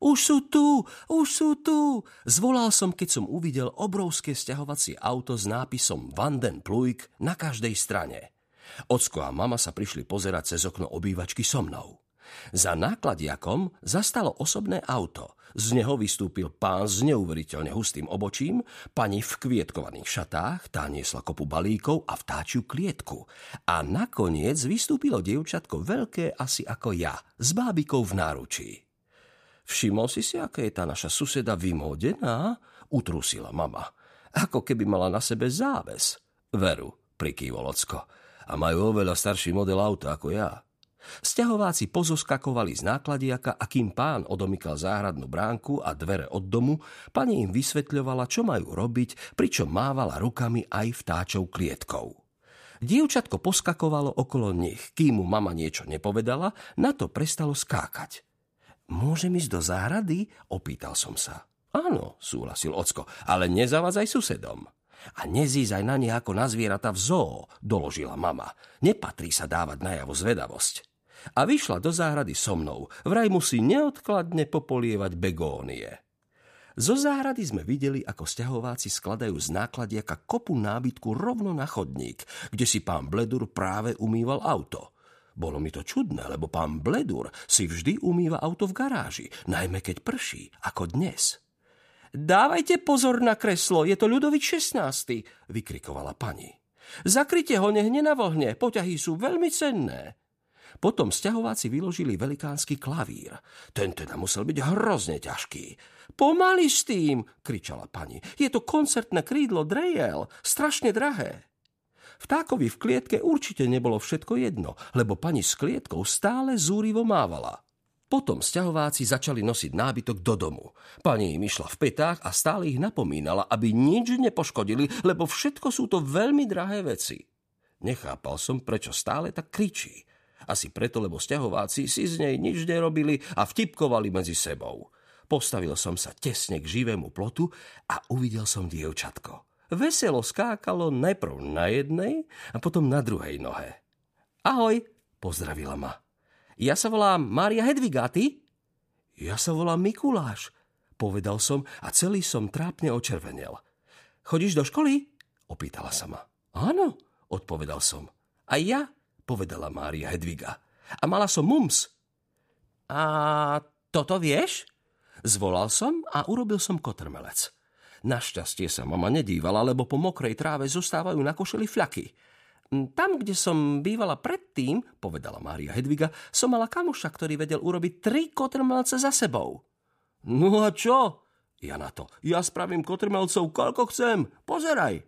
Už sú tu, už sú tu. Zvolal som, keď som uvidel obrovské stiahovacie auto s nápisom Vanden Pluik na každej strane. Ocko a mama sa prišli pozerať cez okno obývačky so mnou. Za nákladiakom zastalo osobné auto. Z neho vystúpil pán s neuveriteľne hustým obočím, pani v kvietkovaných šatách, tá niesla kopu balíkov a vtáčiu klietku. A nakoniec vystúpilo dievčatko veľké asi ako ja, s bábikou v náručí. Všimol si si, aká je tá naša suseda vymodená? Utrusila mama. Ako keby mala na sebe záves. Veru, prikývol ocko. A majú oveľa starší model auta ako ja. Sťahováci pozoskakovali z nákladiaka a kým pán odomykal záhradnú bránku a dvere od domu, pani im vysvetľovala, čo majú robiť, pričom mávala rukami aj vtáčou klietkou. Dievčatko poskakovalo okolo nich, kým mu mama niečo nepovedala, na to prestalo skákať. Môžem ísť do záhrady? Opýtal som sa. Áno, súhlasil ocko, ale nezavadzaj susedom. A nezízaj na ne ako na zvieratá v zoo, doložila mama. Nepatrí sa dávať najavo zvedavosť a vyšla do záhrady so mnou. Vraj musí neodkladne popolievať begónie. Zo záhrady sme videli, ako sťahováci skladajú z nákladiaka kopu nábytku rovno na chodník, kde si pán Bledur práve umýval auto. Bolo mi to čudné, lebo pán Bledur si vždy umýva auto v garáži, najmä keď prší, ako dnes. Dávajte pozor na kreslo, je to ľudovič 16. vykrikovala pani. Zakryte ho nehne na vlhne, poťahy sú veľmi cenné. Potom sťahováci vyložili velikánsky klavír. Ten teda musel byť hrozne ťažký. Pomaly s tým, kričala pani. Je to koncertné krídlo Drejel, strašne drahé. Vtákovi v klietke určite nebolo všetko jedno, lebo pani s klietkou stále zúrivo mávala. Potom sťahováci začali nosiť nábytok do domu. Pani im išla v petách a stále ich napomínala, aby nič nepoškodili, lebo všetko sú to veľmi drahé veci. Nechápal som, prečo stále tak kričí. Asi preto, lebo sťahováci si z nej nič nerobili a vtipkovali medzi sebou. Postavil som sa tesne k živému plotu a uvidel som dievčatko. Veselo skákalo najprv na jednej a potom na druhej nohe. Ahoj, pozdravila ma. Ja sa volám Mária Hedviga, ty? Ja sa volám Mikuláš, povedal som a celý som trápne očervenel. Chodíš do školy? Opýtala sa ma. Áno, odpovedal som. A ja? povedala Mária Hedviga. A mala som mumps. A toto vieš? Zvolal som a urobil som kotrmelec. Našťastie sa mama nedívala, lebo po mokrej tráve zostávajú na košeli fľaky. Tam, kde som bývala predtým, povedala Mária Hedviga, som mala kamoša, ktorý vedel urobiť tri kotrmelce za sebou. No a čo? Ja na to. Ja spravím kotrmelcov, koľko chcem. Pozeraj.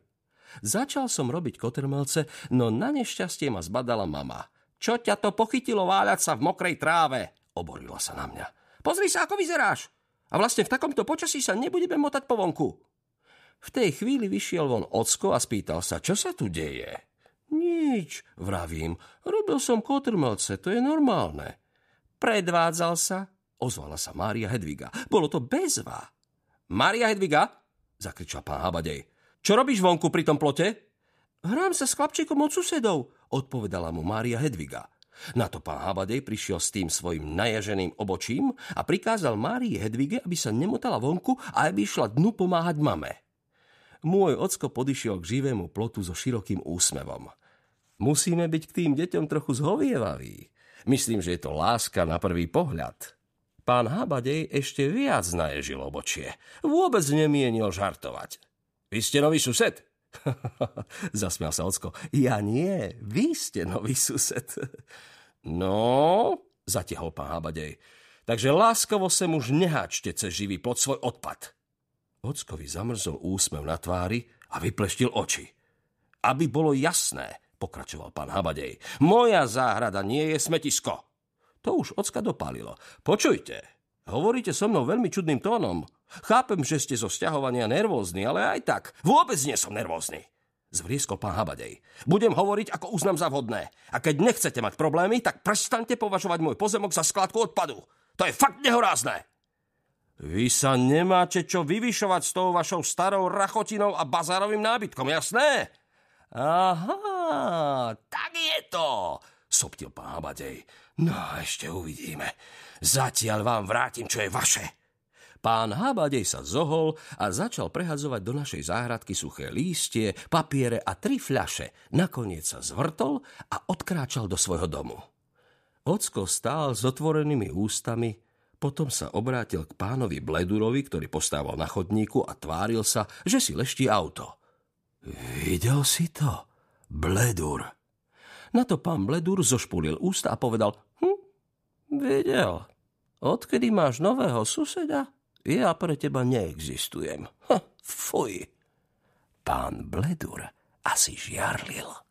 Začal som robiť kotrmelce, no na nešťastie ma zbadala mama. Čo ťa to pochytilo váľať sa v mokrej tráve? Oborila sa na mňa. Pozri sa, ako vyzeráš. A vlastne v takomto počasí sa nebudeme motať po vonku. V tej chvíli vyšiel von ocko a spýtal sa, čo sa tu deje. Nič, vravím. Robil som kotrmelce, to je normálne. Predvádzal sa, ozvala sa Mária Hedviga. Bolo to bezva. Mária Hedviga, zakričal pán Habadej. Čo robíš vonku pri tom plote? Hrám sa s chlapčekom od susedov, odpovedala mu Mária Hedviga. Na to pán Habadej prišiel s tým svojim najaženým obočím a prikázal Márii Hedvige, aby sa nemotala vonku a aby išla dnu pomáhať mame. Môj ocko podišiel k živému plotu so širokým úsmevom. Musíme byť k tým deťom trochu zhovievaví. Myslím, že je to láska na prvý pohľad. Pán Habadej ešte viac naježil obočie. Vôbec nemienil žartovať. Vy ste nový sused? Zasmial sa Ocko. Ja nie, vy ste nový sused. no, zatiahol pán Habadej. Takže láskavo sem už neháčte cez živý pod svoj odpad. Ockovi zamrzol úsmev na tvári a vypleštil oči. Aby bolo jasné, pokračoval pán Habadej, moja záhrada nie je smetisko. To už ocka dopálilo. Počujte, hovoríte so mnou veľmi čudným tónom. Chápem, že ste zo sťahovania nervózni, ale aj tak. Vôbec nie som nervózny. Zvrieskol pán Habadej. Budem hovoriť, ako uznám za vhodné. A keď nechcete mať problémy, tak prestaňte považovať môj pozemok za skladku odpadu. To je fakt nehorázne. Vy sa nemáte čo vyvyšovať s tou vašou starou rachotinou a bazárovým nábytkom, jasné? Aha, tak je to, soptil pán Habadej. No, ešte uvidíme. Zatiaľ vám vrátim, čo je vaše. Pán Habadej sa zohol a začal prehadzovať do našej záhradky suché lístie, papiere a tri fľaše. Nakoniec sa zvrtol a odkráčal do svojho domu. Ocko stál s otvorenými ústami, potom sa obrátil k pánovi Bledurovi, ktorý postával na chodníku a tváril sa, že si leští auto. Videl si to, Bledur? Na to pán Bledur zošpulil ústa a povedal, hm, videl, odkedy máš nového suseda, ja pre teba neexistujem. Ha, fuj. Pán Bledur asi žiarlil.